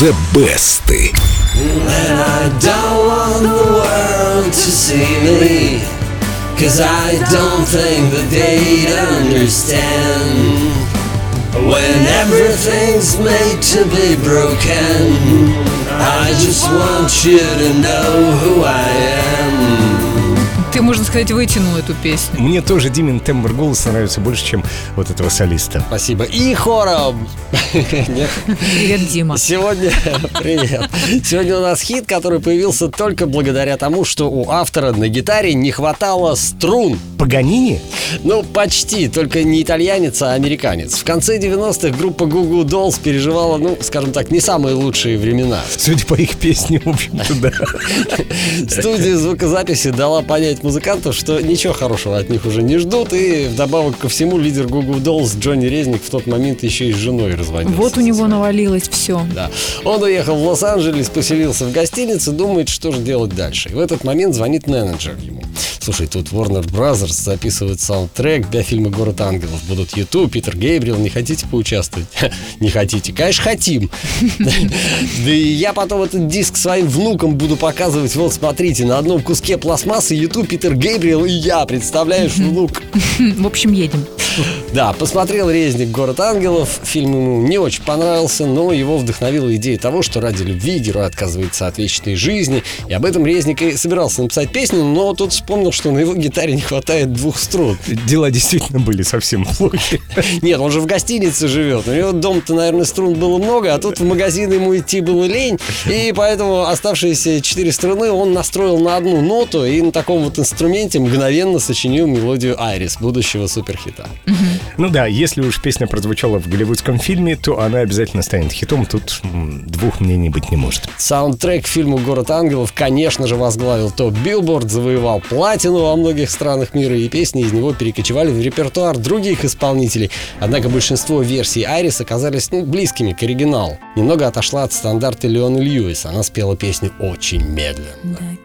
The Best. And I don't want the world to see me Cause I don't think that they'd understand When everything's made to be broken I just want you to know who I am Ты, можно сказать, вытянул эту песню. Мне тоже Димин тембр голоса нравится больше, чем вот этого солиста. Спасибо. И хором. Нет. Привет, Дима. Сегодня... Привет. Сегодня у нас хит, который появился только благодаря тому, что у автора на гитаре не хватало струн. Паганини? Ну, почти, только не итальянец, а американец. В конце 90-х группа Google Dolls переживала, ну, скажем так, не самые лучшие времена. Судя по их песне, в общем-то, да. Студия звукозаписи дала понять музыкантов, что ничего хорошего от них уже не ждут, и вдобавок ко всему лидер Google Dolls Джонни Резник в тот момент еще и с женой разводился. Вот у него навалилось все. Да. Он уехал в Лос-Анджелес, поселился в гостинице, думает, что же делать дальше. И в этот момент звонит менеджер ему. Слушай, тут Warner Brothers записывает саундтрек для фильма «Город ангелов». Будут YouTube, Питер Гейбрил. Не хотите поучаствовать? Не хотите? Конечно, хотим. Да и я потом этот диск своим внукам буду показывать. Вот, смотрите, на одном куске пластмассы YouTube, Питер Гейбрил и я. Представляешь, внук? В общем, едем. Да, посмотрел «Резник. Город ангелов». Фильм ему не очень понравился, но его вдохновила идея того, что ради любви герой отказывается от вечной жизни. И об этом Резник и собирался написать песню, но тут вспомнил, что на его гитаре не хватает двух струн. Дела действительно были совсем плохи. Нет, он же в гостинице живет. У него дома-то, наверное, струн было много, а тут в магазин ему идти было лень. И поэтому оставшиеся четыре струны он настроил на одну ноту и на таком вот инструменте мгновенно сочинил мелодию «Айрис» будущего суперхита. Ну да, если уж песня прозвучала в голливудском фильме, то она обязательно станет хитом. Тут двух мнений быть не может. Саундтрек к фильму «Город ангелов», конечно же, возглавил топ Билборд, завоевал платину во многих странах мира, и песни из него перекочевали в репертуар других исполнителей. Однако большинство версий Iris оказались ну, близкими к оригиналу. Немного отошла от стандарта Леона Льюис. Она спела песню очень медленно.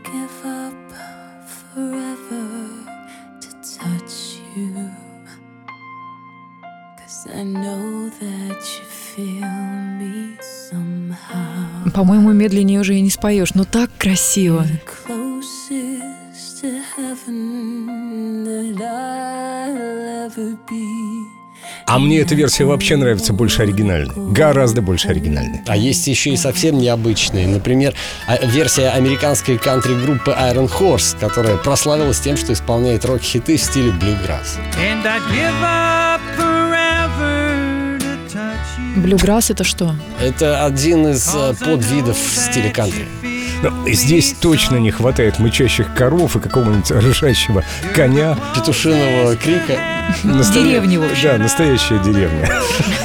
По-моему, медленнее уже и не споешь, но так красиво. А мне эта версия вообще нравится больше оригинальной. Гораздо больше оригинальной. А есть еще и совсем необычные. Например, а- версия американской кантри-группы Iron Horse, которая прославилась тем, что исполняет рок-хиты в стиле блюграсс. And I'd give up Блюграсс это что? Это один из э, подвидов в стиле кантри. Но здесь точно не хватает мычащих коров и какого-нибудь ржащего коня. Петушиного крика. Настоя- Деревни, в общем. Да, настоящая деревня.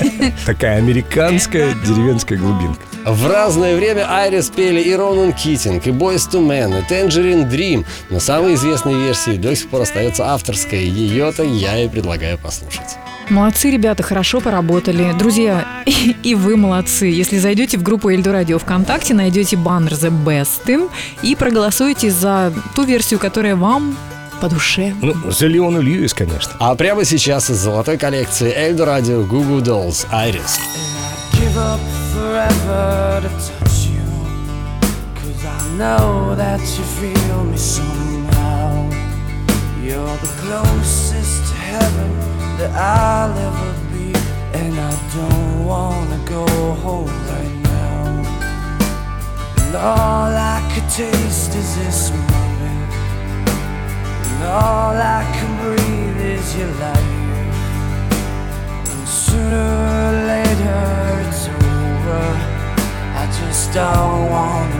Такая американская деревенская глубинка. В разное время Айрис пели и Ронан Китинг, и Boys to Men, и Tangerine Dream. Но самой известной версией до сих пор остается авторская. Ее-то я и предлагаю послушать. Молодцы, ребята, хорошо поработали. Друзья, и вы молодцы. Если зайдете в группу Эльду Радио ВКонтакте, найдете баннер The Best и проголосуете за ту версию, которая вам по душе. Ну, за Леону Льюис, конечно. А прямо сейчас из золотой коллекции Эльдо Радио Google Dolls Айрис. give up forever to touch you. Cause I know that you feel me somehow. That I'll ever be. And I don't wanna go home right now. And all I could taste is this moment. And all I can breathe is your life. And sooner or later it's over. I just don't wanna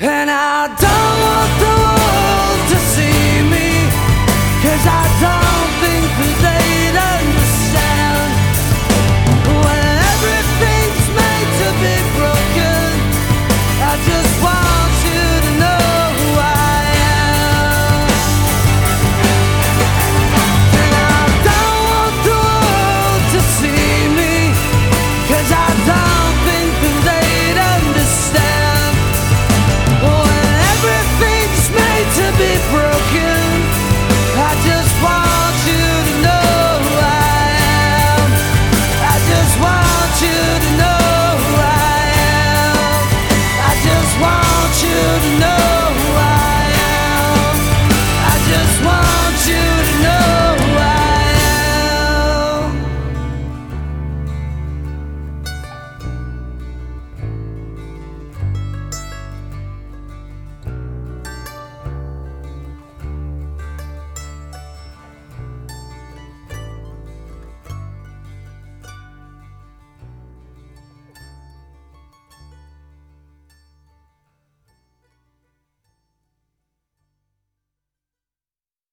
And I don't